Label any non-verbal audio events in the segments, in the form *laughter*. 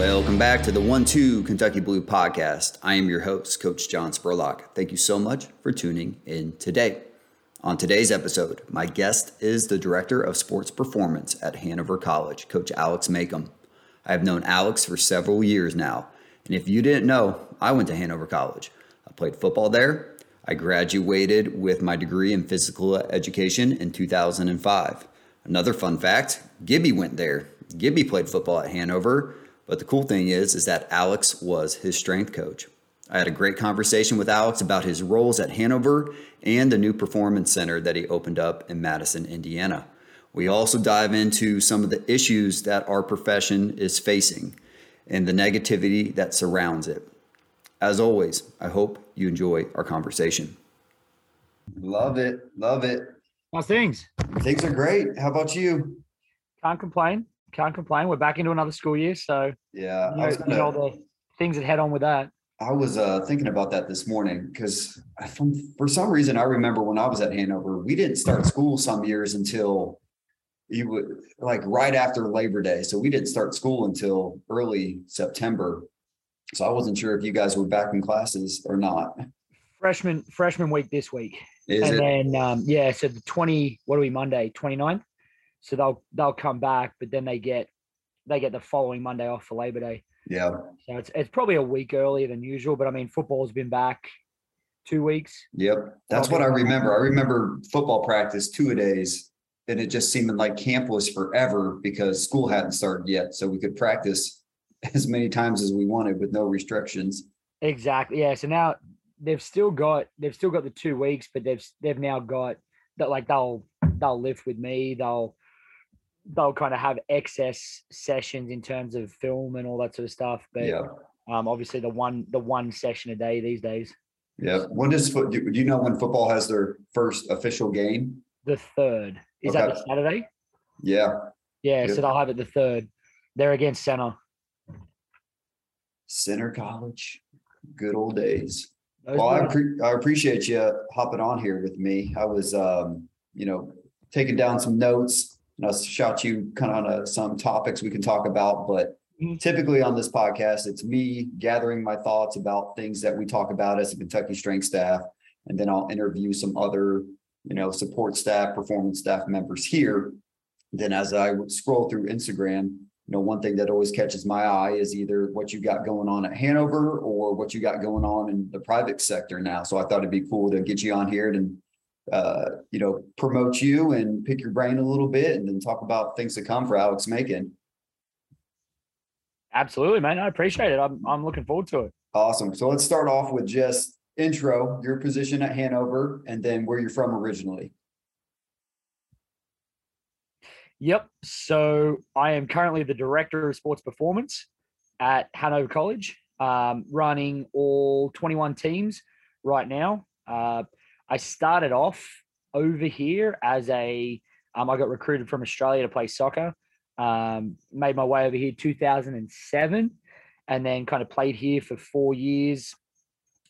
Welcome back to the 1 2 Kentucky Blue podcast. I am your host, Coach John Spurlock. Thank you so much for tuning in today. On today's episode, my guest is the Director of Sports Performance at Hanover College, Coach Alex Makem. I have known Alex for several years now, and if you didn't know, I went to Hanover College. I played football there. I graduated with my degree in physical education in 2005. Another fun fact Gibby went there. Gibby played football at Hanover but the cool thing is, is that Alex was his strength coach. I had a great conversation with Alex about his roles at Hanover and the new performance center that he opened up in Madison, Indiana. We also dive into some of the issues that our profession is facing and the negativity that surrounds it. As always, I hope you enjoy our conversation. Love it. Love it. How's things? Things are great. How about you? Can't complain can't complain. We're back into another school year, so yeah, you know, gonna, know the things that head on with that. I was uh, thinking about that this morning because for some reason I remember when I was at Hanover, we didn't start school some years until you would like right after Labor Day. So we didn't start school until early September. So I wasn't sure if you guys were back in classes or not. Freshman freshman week this week. Is and it? then um, yeah, so the 20, what are we Monday, 29th? So they'll they'll come back, but then they get they get the following Monday off for Labor Day. Yeah. So it's it's probably a week earlier than usual, but I mean football's been back two weeks. Yep. That's what I remember. I remember football practice two a days, and it just seemed like camp was forever because school hadn't started yet. So we could practice *laughs* as many times as we wanted with no restrictions. Exactly. Yeah. So now they've still got they've still got the two weeks, but they've they've now got that like they'll they'll lift with me. They'll they'll kind of have excess sessions in terms of film and all that sort of stuff. But yeah. um, obviously the one the one session a day these days. Yeah. When does foot? Do you know when football has their first official game? The third. Is okay. that the Saturday? Yeah. Yeah. Good. So they'll have it the third. They're against Centre. Centre College. Good old days. Those well, I, pre- I appreciate you hopping on here with me. I was, um, you know, taking down some notes and I shot you kind of on a, some topics we can talk about, but mm-hmm. typically on this podcast, it's me gathering my thoughts about things that we talk about as a Kentucky strength staff, and then I'll interview some other, you know, support staff, performance staff members here. Then as I scroll through Instagram, you know, one thing that always catches my eye is either what you got going on at Hanover or what you got going on in the private sector now. So I thought it'd be cool to get you on here and uh, you know, promote you and pick your brain a little bit and then talk about things to come for Alex Makem. Absolutely, man. I appreciate it. I'm, I'm looking forward to it. Awesome. So let's start off with just intro, your position at Hanover, and then where you're from originally. Yep. So I am currently the director of sports performance at Hanover College, um, running all 21 teams right now. Uh, I started off over here as a, um, I got recruited from Australia to play soccer. Um, made my way over here 2007 and then kind of played here for four years.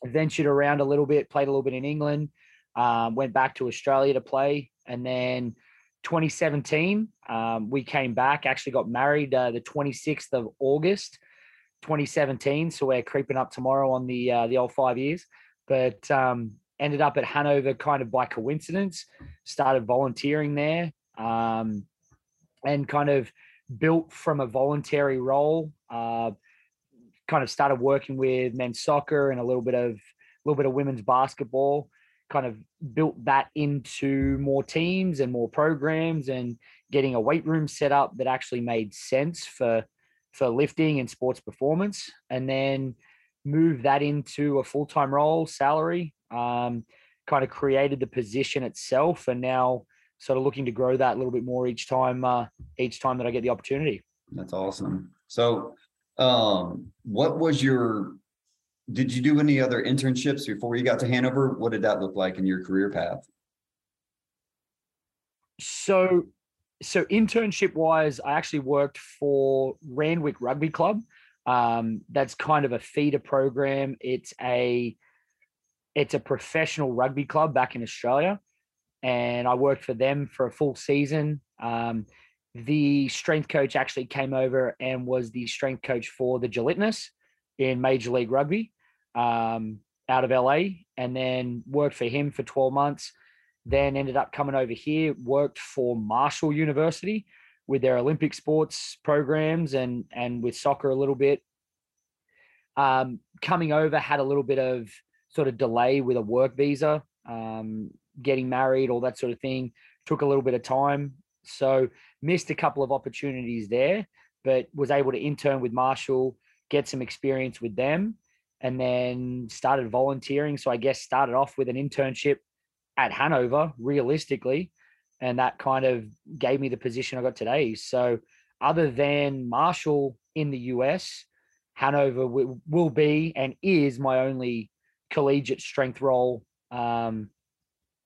Ventured around a little bit, played a little bit in England, um, went back to Australia to play. And then 2017, um, we came back, actually got married uh, the 26th of August, 2017. So we're creeping up tomorrow on the uh, the old five years. But um, ended up at Hanover kind of by coincidence, started volunteering there, um, and kind of built from a voluntary role. Uh, kind of started working with men's soccer and a little bit of a little bit of women's basketball. Kind of built that into more teams and more programs, and getting a weight room set up that actually made sense for for lifting and sports performance, and then move that into a full time role, salary, um, kind of created the position itself, and now sort of looking to grow that a little bit more each time uh, each time that I get the opportunity. That's awesome. So, um, what was your? Did you do any other internships before you got to Hanover? What did that look like in your career path? So, so internship wise, I actually worked for Randwick Rugby Club. Um, that's kind of a feeder program. It's a it's a professional rugby club back in Australia, and I worked for them for a full season. Um, the strength coach actually came over and was the strength coach for the Giltinis in Major League Rugby um, out of LA, and then worked for him for 12 months. Then ended up coming over here, worked for Marshall University with their Olympic sports programs and and with soccer a little bit. Um, coming over had a little bit of sort of delay with a work visa, um, getting married, all that sort of thing. Took a little bit of time, so missed a couple of opportunities there, but was able to intern with Marshall, get some experience with them, and then started volunteering. So I guess started off with an internship at Hanover, realistically, and that kind of gave me the position I got today. So other than Marshall in the US, Hanover will, will be and is my only collegiate strength role um,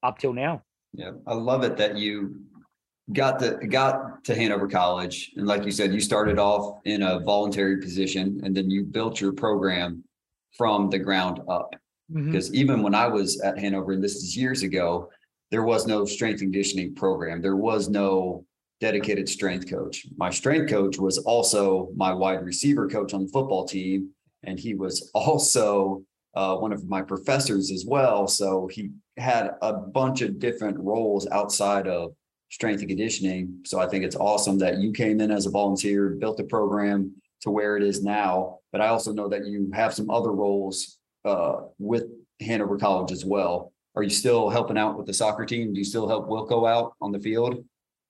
up till now. Yeah, I love it that you got to got to Hanover College, and like you said, you started off in a voluntary position, and then you built your program from the ground up. Mhm. Because even when I was at Hanover, and this is years ago, there was no strength conditioning program. There was no dedicated strength coach. My strength coach was also my wide receiver coach on the football team, and he was also uh, one of my professors as well. So he had a bunch of different roles outside of strength and conditioning. So I think it's awesome that you came in as a volunteer, built the program to where it is now. But I also know that you have some other roles uh, with Hanover College as well. Are you still helping out with the soccer team? Do you still help Wilco out on the field?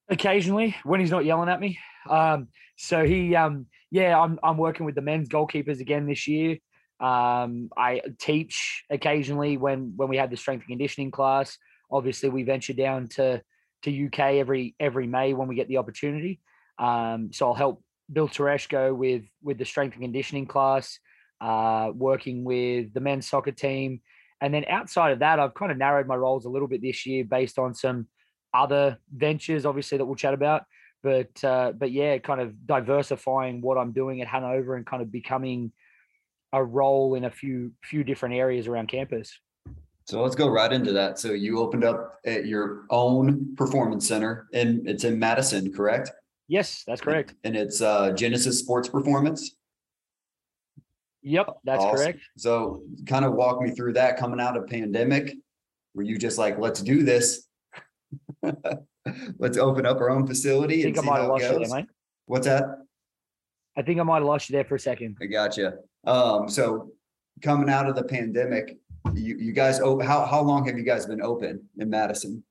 occasionally when he's not yelling at me. Um, so he, um, yeah, I'm I'm working with the men's goalkeepers again this year. Um, I teach occasionally when when we have the strength and conditioning class. Obviously, we venture down to to UK every every May when we get the opportunity. Um, so I'll help Bill Tereshko with with the strength and conditioning class, uh, working with the men's soccer team, and then outside of that, I've kind of narrowed my roles a little bit this year based on some other ventures, obviously that we'll chat about. But uh, but yeah, kind of diversifying what I'm doing at Hanover and kind of becoming a role in a few few different areas around campus. So let's go right into that. So you opened up at your own performance center and it's in Madison, correct? Yes, that's correct. And it's uh, Genesis Sports Performance. Yep, that's Awesome. correct. So kind of walk me through that coming out of pandemic. Were you just like, let's do this? *laughs* let's open up our own facility and think I see might how have it lost you there, goes. mate. What's that? I think I might have lost you there for a second. I gotcha. Um, so coming out of the pandemic, you, you guys, how, how long have you guys been open in Madison?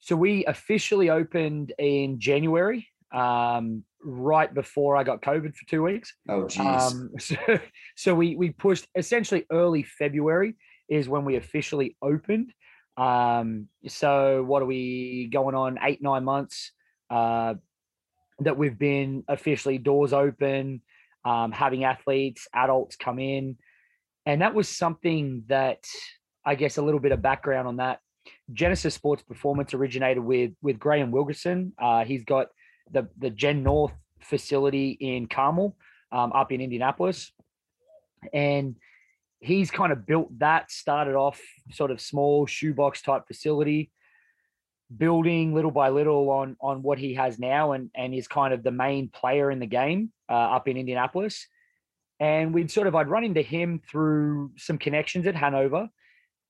So we officially opened in January, um, right before I got COVID for two weeks. Oh, geez. Um, *laughs* so, so we we pushed essentially early February is when we officially opened. Um, so what are we going on eight nine months uh, that we've been officially doors open, um, having athletes, adults come in, and that was something that I guess a little bit of background on that. Genesis Sports Performance originated with with Graham Wilkerson. Uh, he's got the the Gen North facility in Carmel, um, up in Indianapolis, and he's kind of built that. Started off sort of small shoebox type facility, building little by little on on what he has now, and and is kind of the main player in the game uh, up in Indianapolis. And we'd sort of I'd run into him through some connections at Hanover,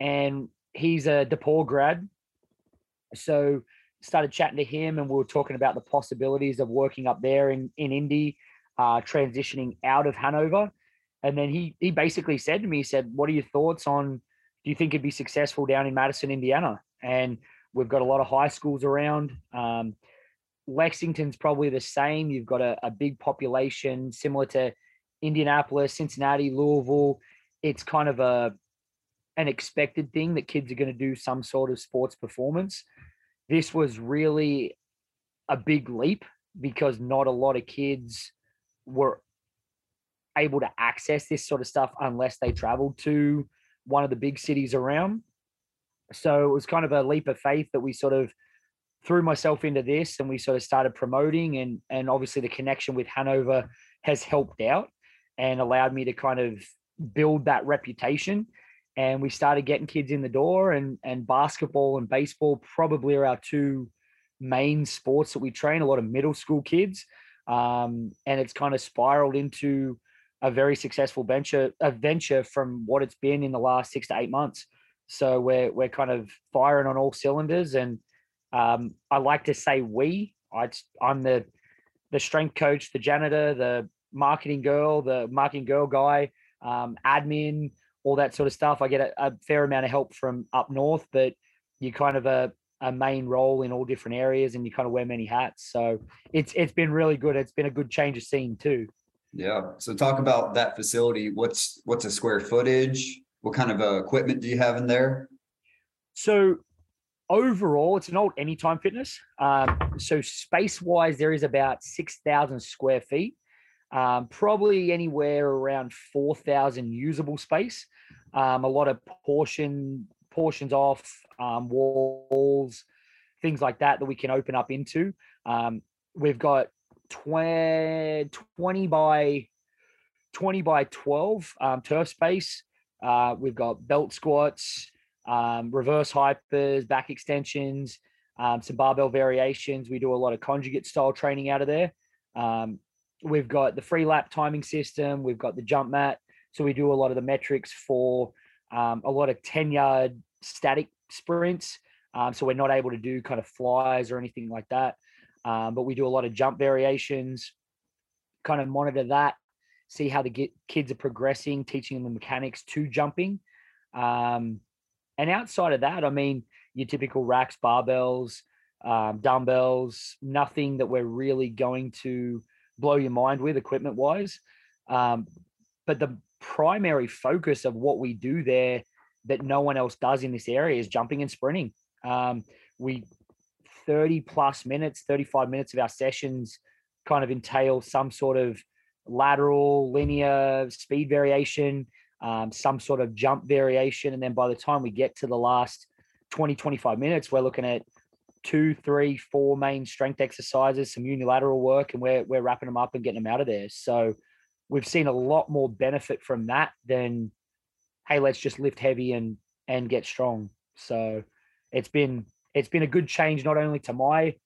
and he's a DePauw grad, so started chatting to him and we were talking about the possibilities of working up there in, in Indy, uh, transitioning out of Hanover. And then he he basically said to me, he said, What are your thoughts on do you think it'd be successful down in Madison, Indiana? And we've got a lot of high schools around. Um, Lexington's probably the same. You've got a, a big population similar to Indianapolis, Cincinnati, Louisville. It's kind of a an expected thing that kids are going to do some sort of sports performance this was really a big leap because not a lot of kids were able to access this sort of stuff unless they traveled to one of the big cities around. So it was kind of a leap of faith that we sort of threw myself into this and we sort of started promoting and and obviously the connection with Hanover has helped out and allowed me to kind of build that reputation and we started getting kids in the door and and basketball and baseball probably are our two main sports that we train, a lot of middle school kids. Um, and it's kind of spiraled into a very successful venture, a venture from what it's been in the last six to eight months. So we're we're kind of firing on all cylinders, and um, I like to say we. I, I'm the the strength coach, the janitor, the marketing girl, the marketing girl guy, um, admin, all that sort of stuff. I get a, a, fair amount of help from up north, but you kind of a, a main role in all different areas, and you kind of wear many hats. So it's it's been really good. It's been a good change of scene too. Yeah. So talk about that facility. What's what's a square footage? What kind of uh, equipment do you have in there? So overall, it's an old Anytime Fitness. Um, so space wise, there is about six thousand square feet. Um, probably anywhere around four thousand usable space. Um, a lot of portion portions off um, walls, things like that that we can open up into. Um, we've got 20, 20 by 20 by 12 um, turf space. Uh, we've got belt squats, um, reverse hypers, back extensions, um, some barbell variations. We do a lot of conjugate style training out of there. Um, we've got the Freelap timing system. We've got the jump mat. So we do a lot of the metrics for um, a lot of 10 yard static sprints. Um, so we're not able to do kind of flies or anything like that. Um, but we do a lot of jump variations, kind of monitor that, see how the kids are progressing, teaching them the mechanics to jumping. Um, and outside of that, I mean, your typical racks, barbells, um, dumbbells, nothing that we're really going to blow your mind with equipment wise. Um, but the primary focus of what we do there that no one else does in this area is jumping and sprinting. Um, we 30 plus minutes, 35 minutes of our sessions kind of entail some sort of lateral, linear, speed variation, um, some sort of jump variation. And then by the time we get to the last 20, 25 minutes, we're looking at two, three, four main strength exercises, some unilateral work, and we're, we're wrapping them up and getting them out of there. So we've seen a lot more benefit from that than, hey, let's just lift heavy and and get strong. So it's been it's been a good change not only to my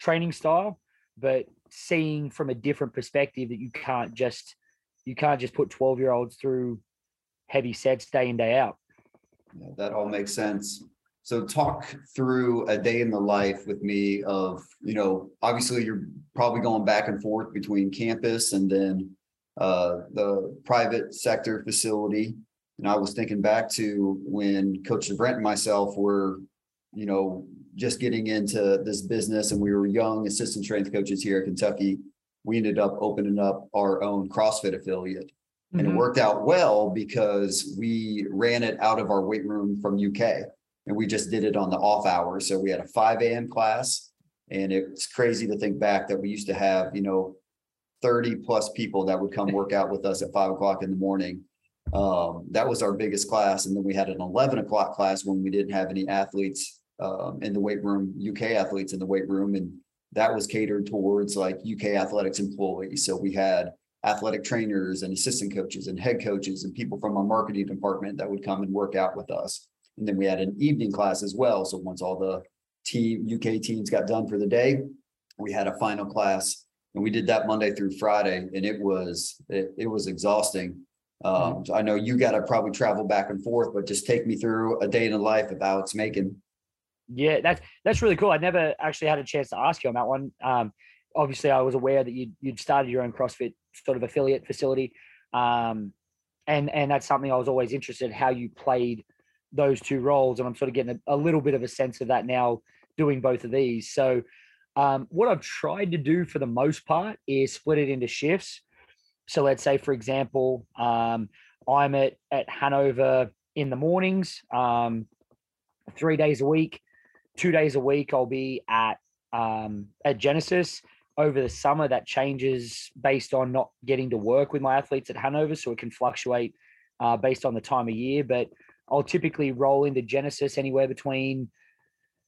training style, but seeing from a different perspective that you can't just you can't just put 12 year olds through heavy sets day in day out. Yeah, that all makes sense. So talk through a day in the life with me of you know obviously you're probably going back and forth between campus and then uh, the private sector facility. And i was thinking back to when coach brent and myself were you know just getting into this business and we were young assistant strength coaches here at Kentucky, we ended up opening up our own CrossFit affiliate. And mm-hmm. it worked out well because we ran it out of our weight room from UK and we just did it on the off hours. So we had a 5 a.m. class. And it's crazy to think back that we used to have, you know, 30 plus people that would come work out with us at five o'clock in the morning. Um, that was our biggest class. And then we had an 11 o'clock class when we didn't have any athletes um, in the weight room, UK athletes in the weight room, and that was catered towards like UK athletics employees. So we had athletic trainers and assistant coaches and head coaches and people from our marketing department that would come and work out with us. And then we had an evening class as well. So once all the team UK teams got done for the day, we had a final class and we did that Monday through Friday and it was it, it was exhausting. Um, mm-hmm. so I know you got to probably travel back and forth, but just take me through a day in the life of Alex Macon. Yeah, that's that's really cool. I never actually had a chance to ask you on that one. Um, obviously, I was aware that you'd you'd started your own CrossFit sort of affiliate facility, um, and and that's something I was always interested in how you played those two roles, and I'm sort of getting a, a little bit of a sense of that now doing both of these. So, um, what I've tried to do for the most part is split it into shifts. So let's say, for example, um, I'm at at Hanover in the mornings, um, three days a week two days a week I'll be at um, at Genesis. Over the summer, that changes based on not getting to work with my athletes at Hanover, so it can fluctuate uh, based on the time of year. But I'll typically roll into Genesis anywhere between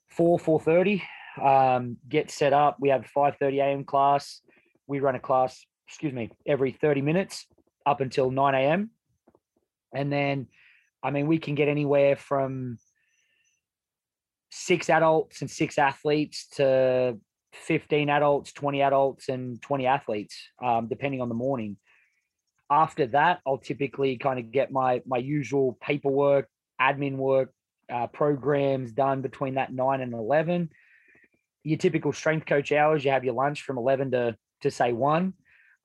four four thirty. Um, get set up. We have five thirty a.m. class. We run a class, excuse me, every thirty minutes up until nine a.m. And then, I mean, we can get anywhere from six adults and six athletes to 15 adults, 20 adults, and 20 athletes, um, depending on the morning. After that, I'll typically kind of get my my usual paperwork, admin work, uh, programs done between that nine and 11. Your typical strength coach hours, you have your lunch from 11 to, to say one.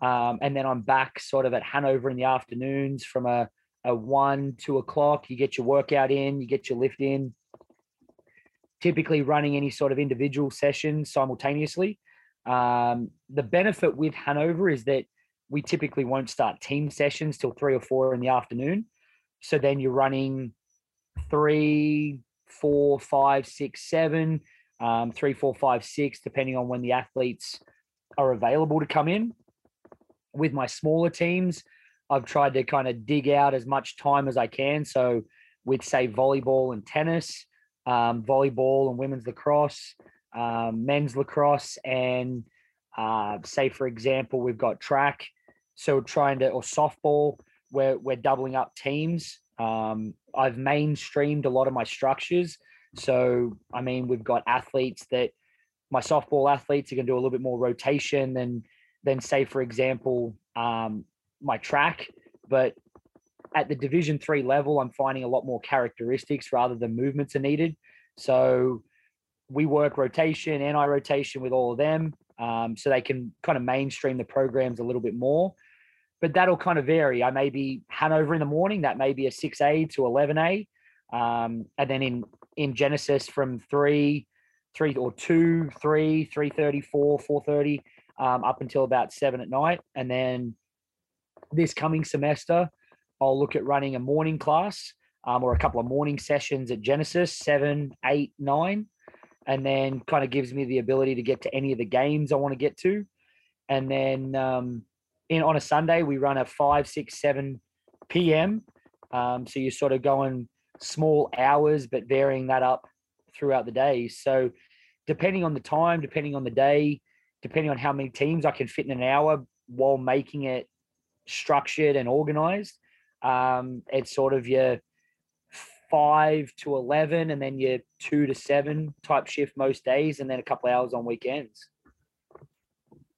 Um, and then I'm back sort of at Hanover in the afternoons from a, a one, two o'clock. You get your workout in, you get your lift in, typically running any sort of individual sessions simultaneously. Um, the benefit with Hanover is that we typically won't start team sessions till three or four in the afternoon. So then you're running three, four, five, six, seven, um, three, four, five, six, depending on when the athletes are available to come in. With my smaller teams, I've tried to kind of dig out as much time as I can. So, with say volleyball and tennis, um, volleyball and women's lacrosse, um, men's lacrosse, and uh, say for example, we've got track. So trying to or softball, where we're doubling up teams. Um, I've mainstreamed a lot of my structures. So I mean, we've got athletes that my softball athletes are going to do a little bit more rotation than than say for example um, my track, but at the division three level i'm finding a lot more characteristics rather than movements are needed. So we work rotation and i rotation with all of them um, so they can kind of mainstream the programs a little bit more. But that'll kind of vary. I may be hanover in the morning that may be a 6a to 11a um, and then in in genesis from 3 3 or 2 3 3.30 4 4.30 um, up until about 7 at night. And then this coming semester I'll look at running a morning class um, or a couple of morning sessions at Genesis, seven, eight, nine, and then kind of gives me the ability to get to any of the games I want to get to. And then um, in on a Sunday, we run a five, six, seven p.m. Um, so you're sort of going small hours, but varying that up throughout the day. So depending on the time, depending on the day, depending on how many teams I can fit in an hour while making it structured and organized, um, it's sort of your five to 11 and then your two to seven type shift most days and then a couple hours on weekends.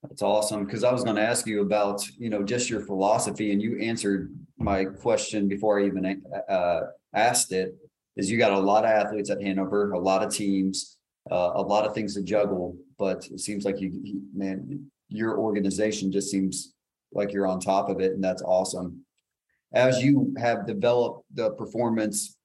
That's awesome. Because I was going to ask you about, you know, just your philosophy, and you answered my question before I even uh, asked it. Is you got a lot of athletes at Hanover, a lot of teams, uh, a lot of things to juggle, but it seems like you, man, your organization just seems like you're on top of it, and that's awesome as you have developed the performance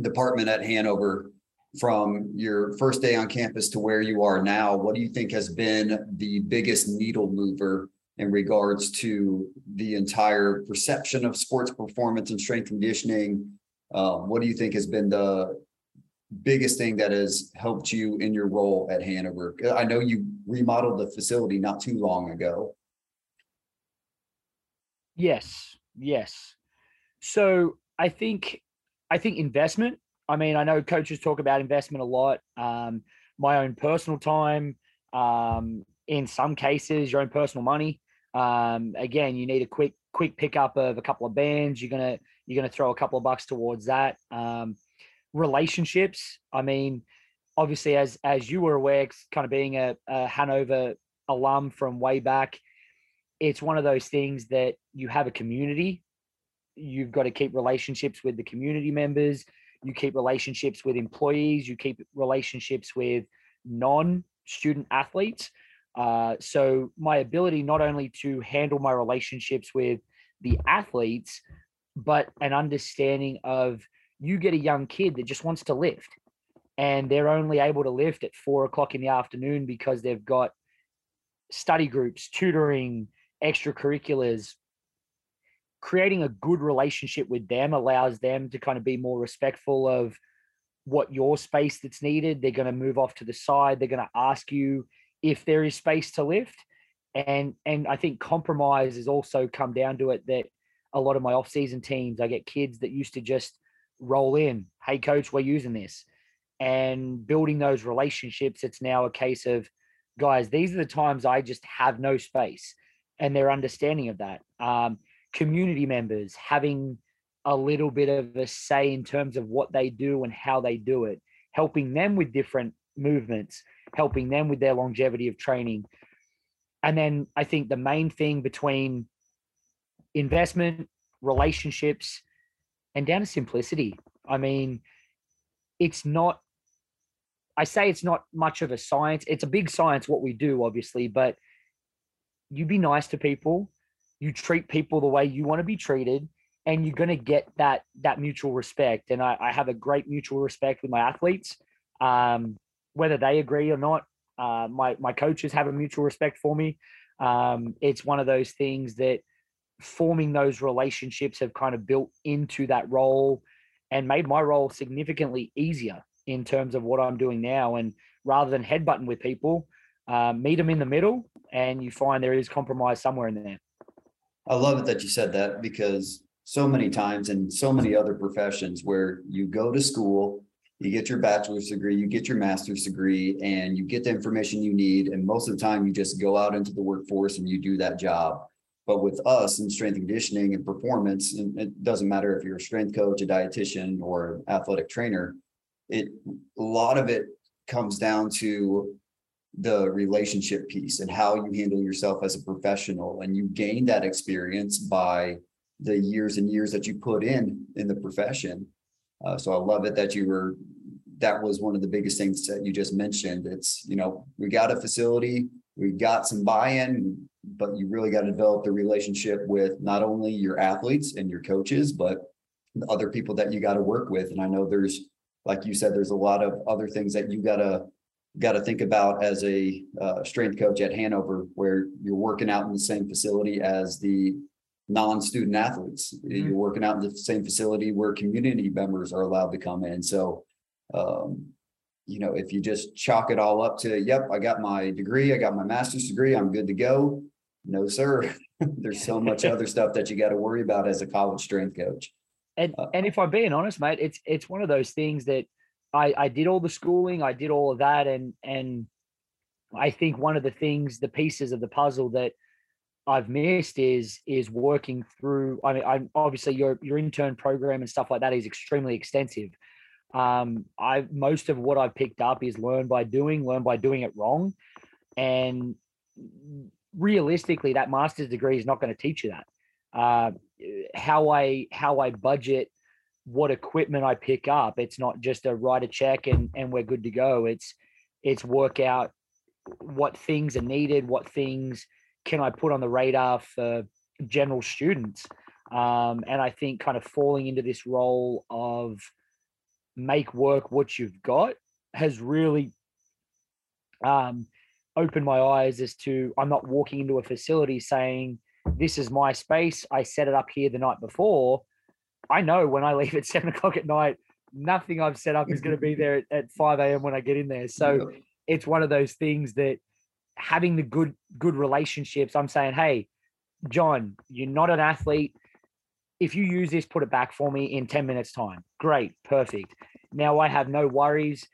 department at Hanover from your first day on campus to where you are now, what do you think has been the biggest needle mover in regards to the entire perception of sports performance and strength conditioning? Uh, what do you think has been the biggest thing that has helped you in your role at Hanover? I know you remodeled the facility not too long ago. Yes, yes. So I think I think investment. I mean, I know coaches talk about investment a lot. Um, my own personal time, um, in some cases, your own personal money. Um, again, you need a quick quick pickup of a couple of bands. You're gonna you're gonna throw a couple of bucks towards that. Um, relationships. I mean, obviously, as as you were aware, kind of being a, a Hanover alum from way back, it's one of those things that you have a community you've got to keep relationships with the community members you keep relationships with employees you keep relationships with non-student athletes. Uh, so my ability not only to handle my relationships with the athletes but an understanding of you get a young kid that just wants to lift and they're only able to lift at four o'clock in the afternoon because they've got study groups tutoring extracurriculars creating a good relationship with them allows them to kind of be more respectful of what your space that's needed. They're going to move off to the side. They're going to ask you if there is space to lift. And and I think compromise has also come down to it that a lot of my off-season teams, I get kids that used to just roll in, hey coach, we're using this. And building those relationships, it's now a case of guys, these are the times I just have no space. And they're understanding of that. Um, community members having a little bit of a say in terms of what they do and how they do it, helping them with different movements, helping them with their longevity of training. And then I think the main thing between investment, relationships, and down to simplicity. I mean, it's not, I say it's not much of a science. It's a big science what we do, obviously, but you be nice to people, you treat people the way you want to be treated, and you're going to get that that mutual respect. And I, I have a great mutual respect with my athletes, um, whether they agree or not. Uh, my my coaches have a mutual respect for me. Um, it's one of those things that forming those relationships have kind of built into that role and made my role significantly easier in terms of what I'm doing now. And rather than headbutting with people, uh, meet them in the middle, and you find there is compromise somewhere in there. I love it that you said that because so many times in so many other professions where you go to school, you get your bachelor's degree, you get your master's degree, and you get the information you need. And most of the time, you just go out into the workforce and you do that job. But with us in strength and conditioning and performance, and it doesn't matter if you're a strength coach, a dietitian, or athletic trainer, it a lot of it comes down to the relationship piece and how you handle yourself as a professional. And you gain that experience by the years and years that you put in in the profession. Uh, so I love it that you were. That was one of the biggest things that you just mentioned. It's you know we got a facility, we got some buy-in, but you really got to develop the relationship with not only your athletes and your coaches, but the other people that you got to work with. And I know there's, like you said, there's a lot of other things that you got to got to think about as a uh, strength coach at Hanover, where you're working out in the same facility as the non-student athletes. Mm-hmm. You're working out in the same facility where community members are allowed to come in. So, um, you know, if you just chalk it all up to, yep, I got my degree, I got my master's degree, I'm good to go. No, sir. *laughs* There's so much *laughs* other stuff that you got to worry about as a college strength coach. And uh, and if I'm being honest, mate, it's it's one of those things that I I did all the schooling, I did all of that, and and I think one of the things, the pieces of the puzzle that I've missed is is working through. I mean, I'm obviously your your intern program and stuff like that is extremely extensive. Um, I most of what I've picked up is learn by doing, learn by doing it wrong, and realistically, that master's degree is not going to teach you that. Uh, how I how I budget what equipment I pick up. It's not just a write a check and and we're good to go. It's it's work out what things are needed, what things can I put on the radar for general students? Um, and I think kind of falling into this role of make work what you've got has really um, opened my eyes as to I'm not walking into a facility saying, This is my space. I set it up here the night before. I know when I leave at *laughs* seven o'clock at night, nothing I've set up is going to be there at, at 5 a.m. when I get in there. So it's one of those things that having the good good relationships i'm saying hey john you're not an athlete. If you use this put it back for me in 10 minutes time. Great perfect. Now i have no worries.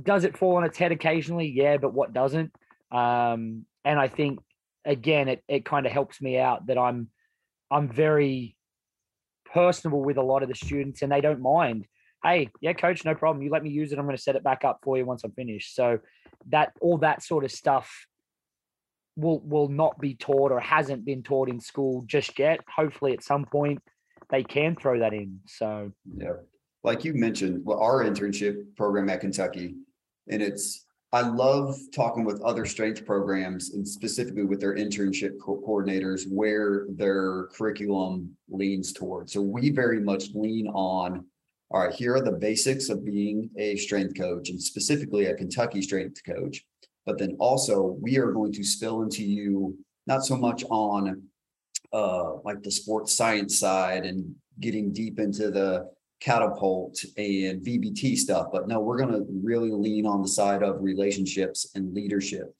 Does it fall on its head occasionally? Yeah but what doesn't? Um, and i think again it, it kind of helps me out that i'm i'm very personable with a lot of the students and they don't mind. Hey yeah coach no problem. You let me use it. I'm going to set it back up for you once i'm finished. So that all that sort of stuff will will not be taught or hasn't been taught in school just yet. Hopefully, at some point, they can throw that in. So. Yeah, like you mentioned, well, our internship program at Kentucky, and it's I love talking with other strength programs and specifically with their internship co- coordinators where their curriculum leans towards. So we very much lean on all right, here are the basics of being a strength coach and specifically a Kentucky strength coach. But then also we are going to spill into you not so much on uh, like the sports science side and getting deep into the catapult and VBT stuff, but no, we're going to really lean on the side of relationships and leadership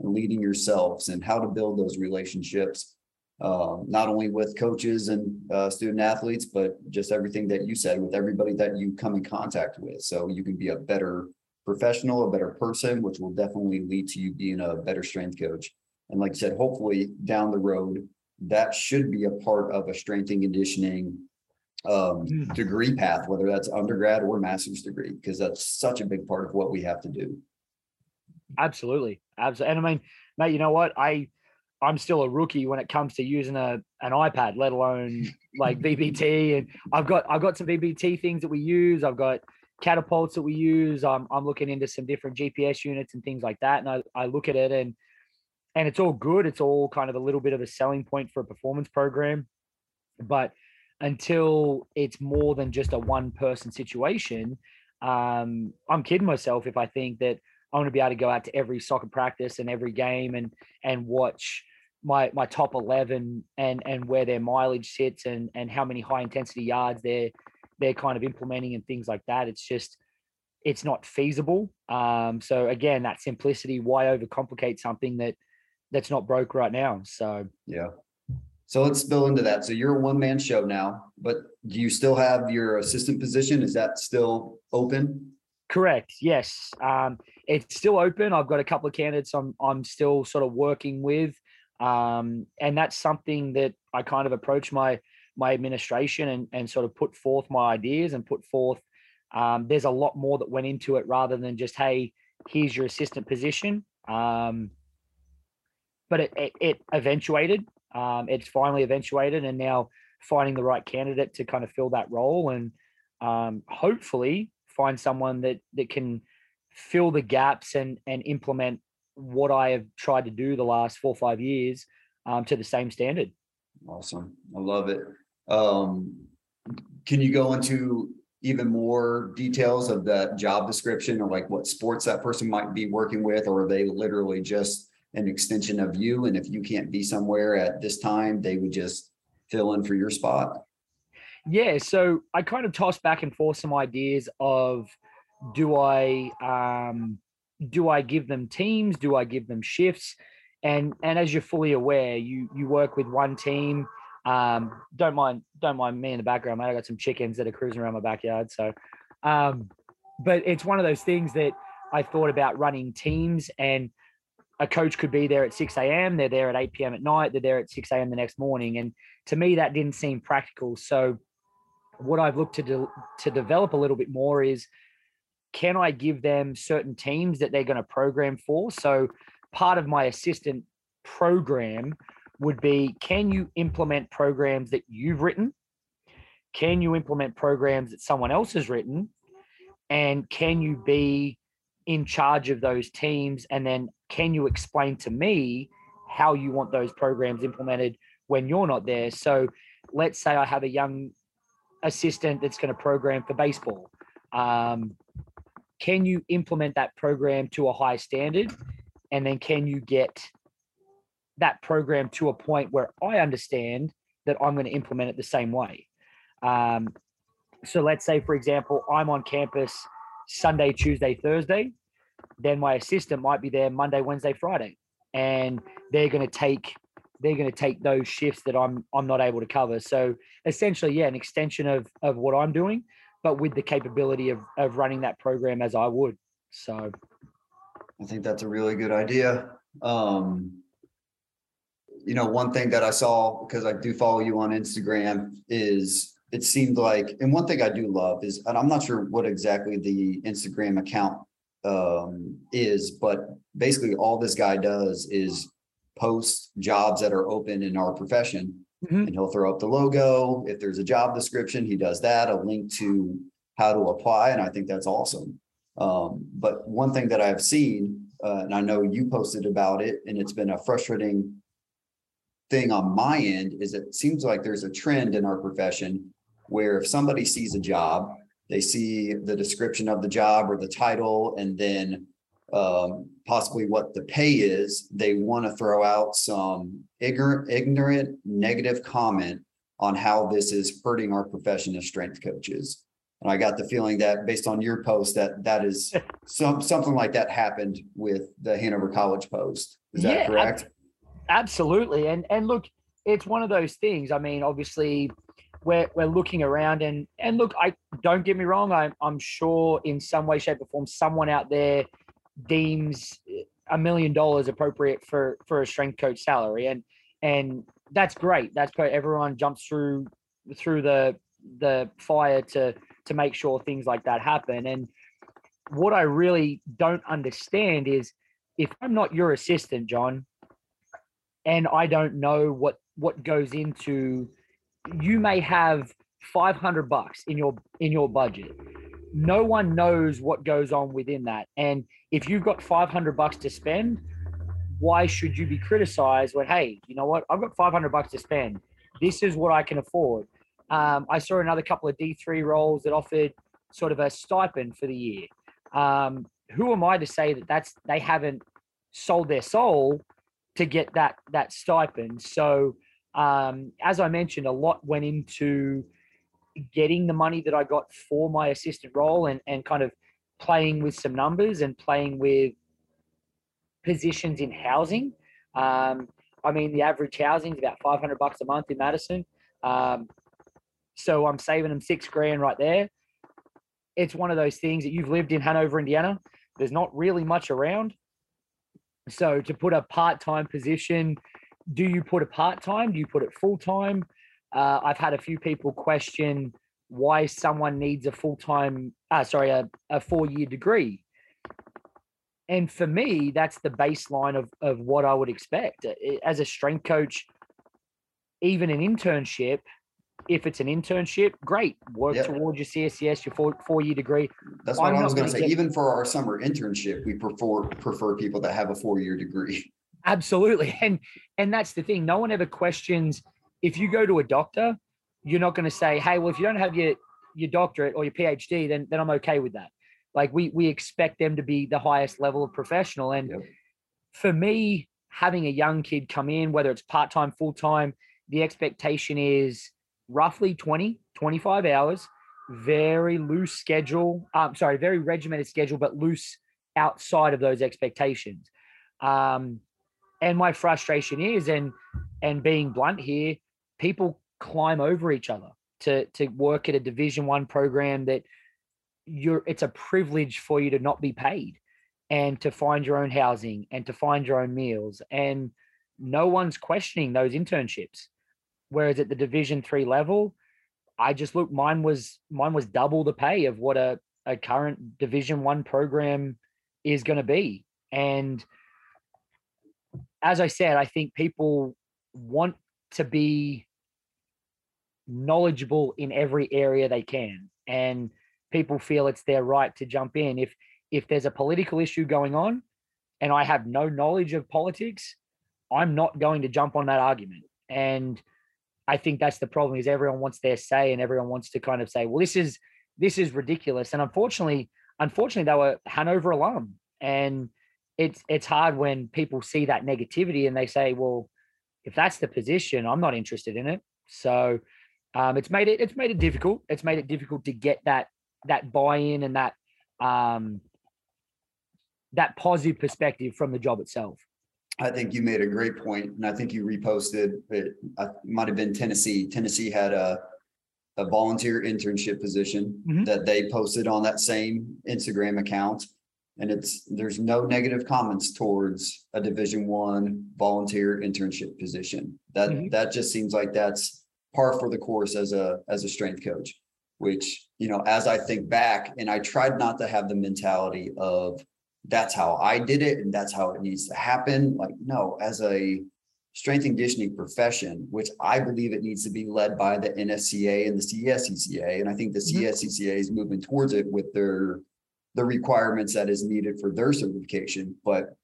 and leading yourselves and how to build those relationships, uh, not only with coaches and uh, student athletes, but just everything that you said with everybody that you come in contact with. So you can be a better professional, a better person, which will definitely lead to you being a better strength coach. And like I said, hopefully down the road, that should be a part of a strength and conditioning um, Mm. degree path, whether that's undergrad or master's degree, because that's such a big part of what we have to do. Absolutely, absolutely. And I mean, mate, you know what? I I'm still a rookie when it comes to using a an iPad, let alone like *laughs* VBT. And I've got I've got some VBT things that we use. I've got catapults that we use. I'm I'm looking into some different GPS units and things like that. And I, I look at it and and it's all good. It's all kind of a little bit of a selling point for a performance program. But until it's more than just a one person situation, um, I'm kidding myself if I think that I want to be able to go out to every soccer practice and every game and and watch my my top 11 and and where their mileage sits and and how many high intensity yards they're they're kind of implementing and things like that. It's just it's not feasible. Um so again that simplicity why overcomplicate something that that's not broke right now? So Yeah. So let's spill into that. So you're a one-man show now, but do you still have your assistant position? Is that still open? Correct. Yes. Um, it's still open. I've got a couple of candidates I'm I'm still sort of working with. Um, and that's something that I kind of approach my my administration and and sort of put forth my ideas and put forth um, there's a lot more that went into it rather than just hey here's your assistant position um, but it, it, it eventuated um, it's finally eventuated and now finding the right candidate to kind of fill that role and um, hopefully find someone that that can fill the gaps and and implement what I have tried to do the last four or five years um, to the same standard. Awesome. I love it. Um, can you go into even more details of that job description or like what sports that person might be working with, or are they literally just an extension of you? And if you can't be somewhere at this time, they would just fill in for your spot? Yeah, so I kind of tossed back and forth some ideas of do I um, do I give them teams? Do I give them shifts? And and as you're fully aware, you you work with one team. Um, don't mind don't mind me in the background, mate. I got some chickens that are cruising around my backyard. So, um, but it's one of those things that I thought about running teams, and a coach could be there at 6 a.m. They're there at 8 p.m. at night. They're there at 6 a.m. the next morning, and to me that didn't seem practical. So, what I've looked to de- to develop a little bit more is can I give them certain teams that they're going to program for? So part of my assistant program would be can you implement programs that you've written? Can you implement programs that someone else has written? And can you be in charge of those teams? And then can you explain to me how you want those programs implemented when you're not there? So let's say I have a young assistant that's going to program for baseball. Um, can you implement that program to a high standard and then can you get that program to a point where i understand that i'm going to implement it the same way um, so let's say for example i'm on campus sunday tuesday thursday then my assistant might be there monday wednesday friday and they're going to take they're going to take those shifts that i'm i'm not able to cover so essentially yeah an extension of of what i'm doing but with the capability of of running that program as I would. So I think that's a really good idea. Um, you know, one thing that I saw because I do follow you on Instagram is it seemed like, and one thing I do love is, and I'm not sure what exactly the Instagram account um, is, but basically all this guy does is post jobs that are open in our profession Mhm. and he'll throw up the logo. If there's a job description, he does that, a link to how to apply. And I think that's awesome. Um, but one thing that I've seen, uh, and I know you posted about it, and it's been a frustrating thing on my end, is it seems like there's a trend in our profession where if somebody sees a job, they see the description of the job or the title, and then um, possibly what the pay is, they want to throw out some ignorant, ignorant, negative comment on how this is hurting our profession as strength coaches. And I got the feeling that based on your post, that that is *laughs* some something like that happened with the Hanover College post. Is that Yeah, ab- correct? absolutely. And and look, it's one of those things. I mean, obviously we're we're looking around and and look, I don't get me wrong, I'm I'm sure in some way, shape, or form, someone out there deems a million dollars appropriate for for a strength coach salary. And and that's great. That's great. Everyone jumps through through the the fire to to make sure things like that happen. And what I really don't understand is if I'm not your assistant, John, and I don't know what what goes into you may have 500 bucks in your in your budget. No one knows what goes on within that. And if you've got 500 bucks to spend why should you be criticized when hey you know what? I've got 500 bucks to spend. This is what i can afford. Um, i saw another couple of d3 roles that offered sort of a stipend for the year. Um, who am i to say that that's they haven't sold their soul to get that that stipend? So um, as i mentioned a lot went into getting the money that I got for my assistant role and, and kind of playing with some numbers and playing with positions in housing. Um, I mean, the average housing is about 500 bucks a month in Madison. Um, so I'm saving them six grand right there. It's one of those things that you've lived in Hanover, Indiana. There's not really much around. So to put a part-time position, do you put a part-time? Do you put it full-time? Uh, I've had a few people question why someone needs a full time, uh, sorry, a, a four year degree. And for me, that's the baseline of, of what I would expect. As a strength coach, even an internship, if it's an internship, great. Work yep. towards your CSCS, your four four year degree. That's what I'm i was going to say. Get... Even for our summer internship, we prefer prefer people that have a four year degree. *laughs* Absolutely, *laughs* and and that's the thing. No one ever questions if you go to a doctor, you're not going to say, "Hey, well, if you don't have your your doctorate or your PhD, then then I'm okay with that." Like we we expect them to be the highest level of professional. And yep. for me, having a young kid come in, whether it's part time, full time, the expectation is roughly 20, 25 hours, very loose schedule. Um, sorry, very regimented schedule, but loose outside of those expectations. Um, and my frustration is, and and being blunt here, people climb over each other to to work at a division one program that you're it's a privilege for you to not be paid and to find your own housing and to find your own meals. And no one's questioning those internships. Whereas at the division three level i just look mine was mine was double the pay of what a, a current division one program is going to be. And as i said i think people want to be knowledgeable in every area they can and people feel it's their right to jump in. If if there's a political issue going on and i have no knowledge of politics i'm not going to jump on that argument. And i think that's the problem is everyone wants their say and everyone wants to kind of say well this is this is ridiculous. And unfortunately unfortunately they were hanover alum. And it's it's hard when people see that negativity and they say well if that's the position, I'm not interested in it. So um, it's made it it's made it difficult. It's made it difficult to get that that buy-in and that um, that positive perspective from the job itself. I think you made a great point, and I think you reposted it. it might have been Tennessee. Tennessee had a a volunteer internship position mm-hmm. that they posted on that same Instagram account and it's there's no negative comments towards a division one volunteer internship position that mm-hmm. that just seems like that's par for the course as a as a strength coach which you know as i think back and i tried not to have the mentality of that's how i did it and that's how it needs to happen like no as a strength and conditioning profession which i believe it needs to be led by the nsca and the cscca and i think the mm-hmm. cscca is moving towards it with their the requirements that is needed for their certification. But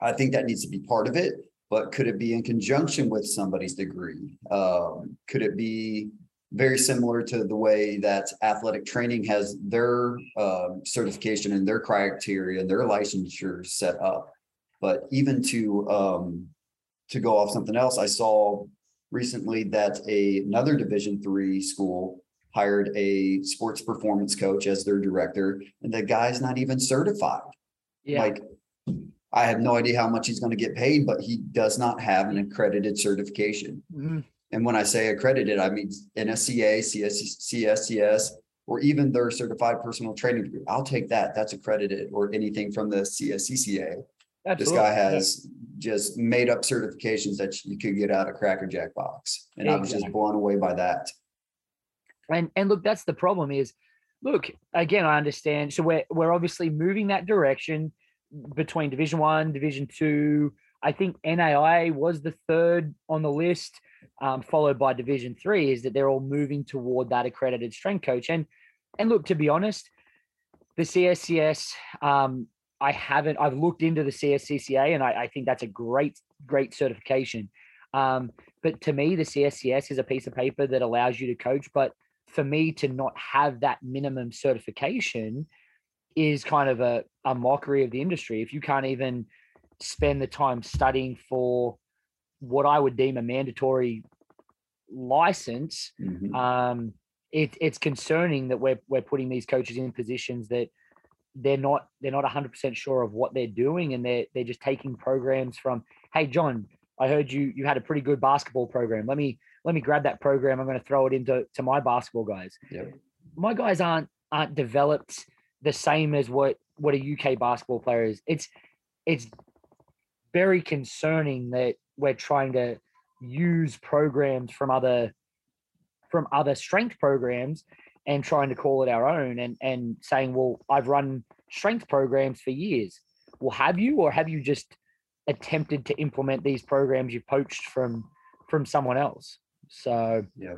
I think that needs to be part of it. But could it be in conjunction with somebody's degree? Um, could it be very similar to the way that athletic training has their um, certification and their criteria and their licensure set up? But even to um, to go off something else, I saw recently that a, another Division three school hired a sports performance coach as their director, and the guy's not even certified. Yeah. Like, I have no idea how much he's going to get paid, but he does not have an accredited certification. Mm-hmm. And when I say accredited, I mean NSCA, CS, CSCS, or even their certified personal training degree. I'll take that. That's accredited, or anything from the CSCCA. Absolutely. This guy has yeah. just made up certifications that you could get out of Cracker Jack box, and exactly. I was just blown away by that. And and look, that's the problem is look, again, I understand. So we're we're obviously moving that direction between division one, division two. I think NAI was the third on the list, um, followed by division three, is that they're all moving toward that accredited strength coach. And and look, to be honest, the CSCS, um, I haven't, I've looked into the CSCCA and I, I think that's a great, great certification. Um, but to me, the CSCS is a piece of paper that allows you to coach. But for me to not have that minimum certification is kind of a, a mockery of the industry. If you can't even spend the time studying for what I would deem a mandatory license, mm-hmm. um, it, it's concerning that we're we're putting these coaches in positions that they're not they're not 100% sure of what they're doing and they're they're just taking programs from hey john i heard you you had a pretty good basketball program let me let me grab that program i'm going to throw it into to my basketball guys yep. my guys aren't aren't developed the same as what what a uk basketball player is it's it's very concerning that we're trying to use programs from other from other strength programs and trying to call it our own and and saying, well, I've run strength programs for years. Well, have you, or have you just attempted to implement these programs you poached from from someone else? So yeah,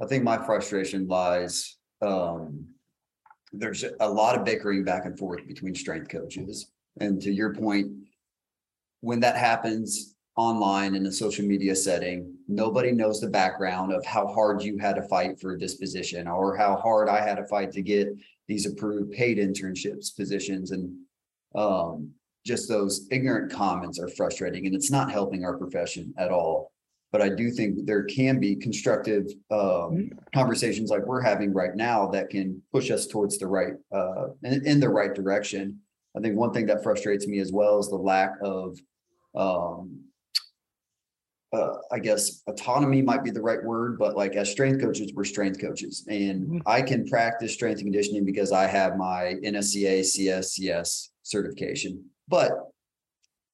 I think my frustration lies. Um, there's a lot of bickering back and forth between strength coaches, and to your point, when that happens, online in a social media setting, nobody knows the background of how hard you had to fight for this position or how hard I had to fight to get these approved paid internships positions. And um, just those ignorant comments are frustrating and it's not helping our profession at all. But I do think there can be constructive um, mm-hmm. conversations like we're having right now that can push us towards the right, uh, in, in the right direction. I think one thing that frustrates me as well is the lack of um, uh, I guess autonomy might be the right word, but like as strength coaches, we're strength coaches, and mm-hmm. I can practice strength and conditioning because I have my NSCA CSCS certification. But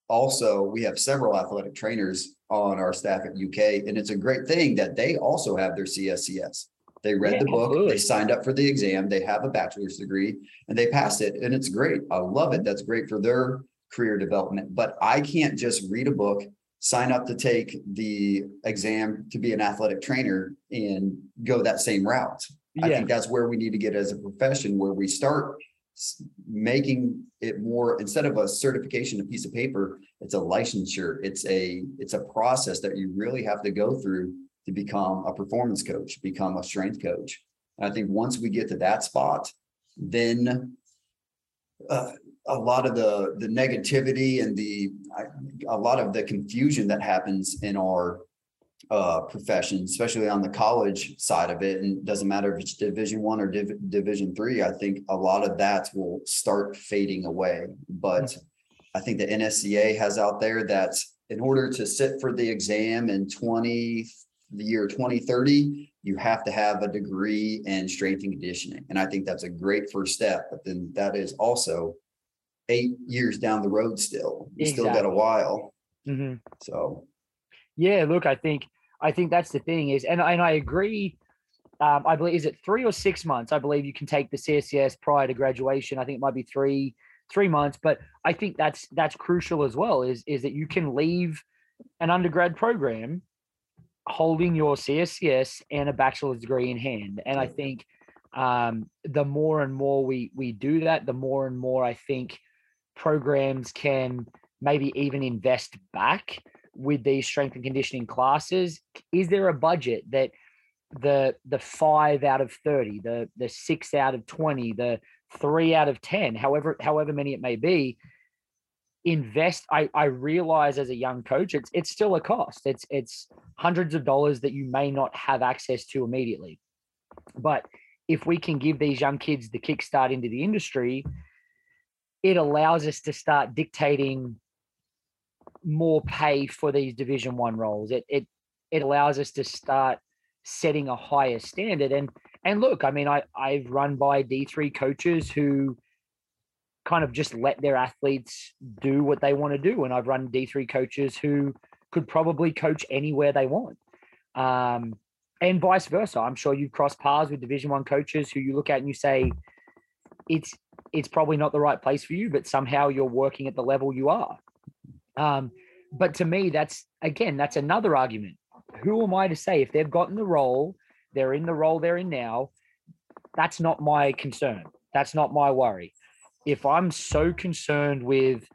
also, we have several athletic trainers on our staff at UK, and it's a great thing that they also have their CSCS. They read yeah, the book, absolutely. they signed up for the exam, they have a bachelor's degree, and they passed it, and it's great. I love it. That's great for their career development. But I can't just read a book sign up to take the exam to be an athletic trainer and go that same route. Yeah. I think that's where we need to get as a profession, where we start making it more instead of a certification, a piece of paper, it's a licensure. It's a it's a process that you really have to go through to become a performance coach, become a strength coach. And I think once we get to that spot, then uh, a lot of the the negativity and the a lot of the confusion that happens in our uh, profession, especially on the college side of it, and it doesn't matter if it's Division One or Div- Division Three. I think a lot of that will start fading away. But mm-hmm. I think the NSCA has out there that in order to sit for the exam in twenty the year 2030 you have to have a degree in strength and conditioning and i think that's a great first step but then that is also eight years down the road still. You exactly. still got a while. Mm-hmm. So yeah, look, I think I think that's the thing is, and and I agree. Um, I believe is it three or six months? I believe you can take the CSCS prior to graduation. I think it might be three three months, but I think that's that's crucial as well. Is is that you can leave an undergrad program holding your CSCS and a bachelor's degree in hand, and I think um, the more and more we we do that, the more and more I think programs can maybe even invest back with these strength and conditioning classes is there a budget that the the 5 out of 30 the the 6 out of 20 the 3 out of 10 however however many it may be invest? I i realize as a young coach it's it's still a cost. It's it's hundreds of dollars that you may not have access to immediately. But if we can give these young kids the kickstart into the industry it allows us to start dictating more pay for these division one roles it it it allows us to start setting a higher standard and and look i mean i i've run by d3 coaches who kind of just let their athletes do what they want to do and i've run d3 coaches who could probably coach anywhere they want um and vice versa. I'm sure you've crossed paths with Division One coaches who you look at and you say, it's it's probably not the right place for you, but somehow you're working at the level you are. Um, but to me, that's again, that's another argument. Who am I to say if they've gotten the role, they're in the role they're in now? That's not my concern. That's not my worry. If I'm so concerned with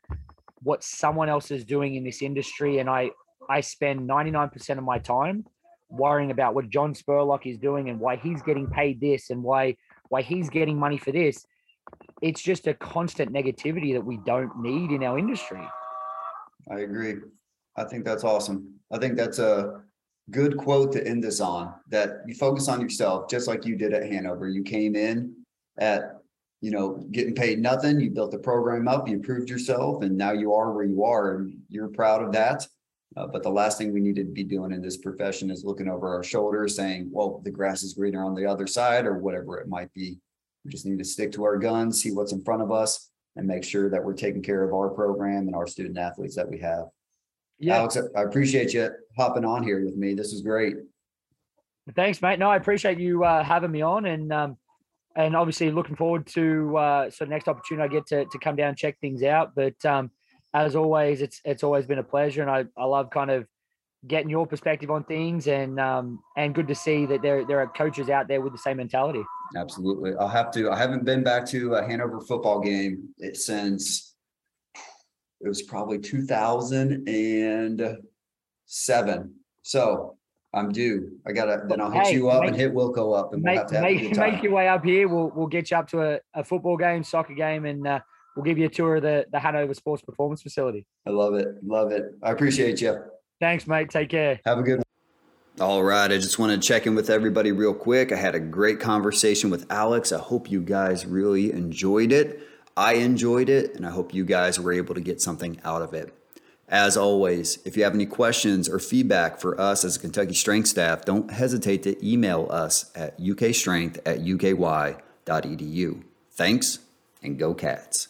what someone else is doing in this industry and I I spend 99% of my time worrying about what John Spurlock is doing and why he's getting paid this and why why he's getting money for this. It's just a constant negativity that we don't need in our industry. I agree. I think that's awesome. I think that's a good quote to end this on that you focus on yourself just like you did at Hanover. You came in at you know getting paid nothing, you built the program up, you proved yourself and now you are where you are and you're proud of that. Uh, but the last thing we need to be doing in this profession is looking over our shoulders saying, well, the grass is greener on the other side or whatever it might be. We just need to stick to our guns, see what's in front of us, and make sure that we're taking care of our program and our student athletes that we have. Yeah. Alex, I appreciate you hopping on here with me. This is great. Thanks, mate. No, I appreciate you uh, having me on, and um, and obviously looking forward to uh, so next opportunity I get to to come down and check things out. But um, as always, it's it's always been a pleasure, and I, I love kind of getting your perspective on things, and um, and good to see that there there are coaches out there with the same mentality. Absolutely, I'll have to. I haven't been back to a Hanover football game since it was probably 2007. So I'm due. I gotta then I'll hit hey, you up make, and hit Wilco up, and make, we'll have to have make, make your way up here. We'll we'll get you up to a, a football game, soccer game, and. Uh, we'll give you a tour of the, the Hanover Sports Performance Facility. I love it. Love it. I appreciate you. Thanks, mate. Take care. Have a good one. All right. I just want to check in with everybody real quick. I had a great conversation with Alex. I hope you guys really enjoyed it. I enjoyed it, and I hope you guys were able to get something out of it. As always, if you have any questions or feedback for us as a Kentucky Strength staff, don't hesitate to email us at ukstrength at uky.edu. Thanks, and go Cats.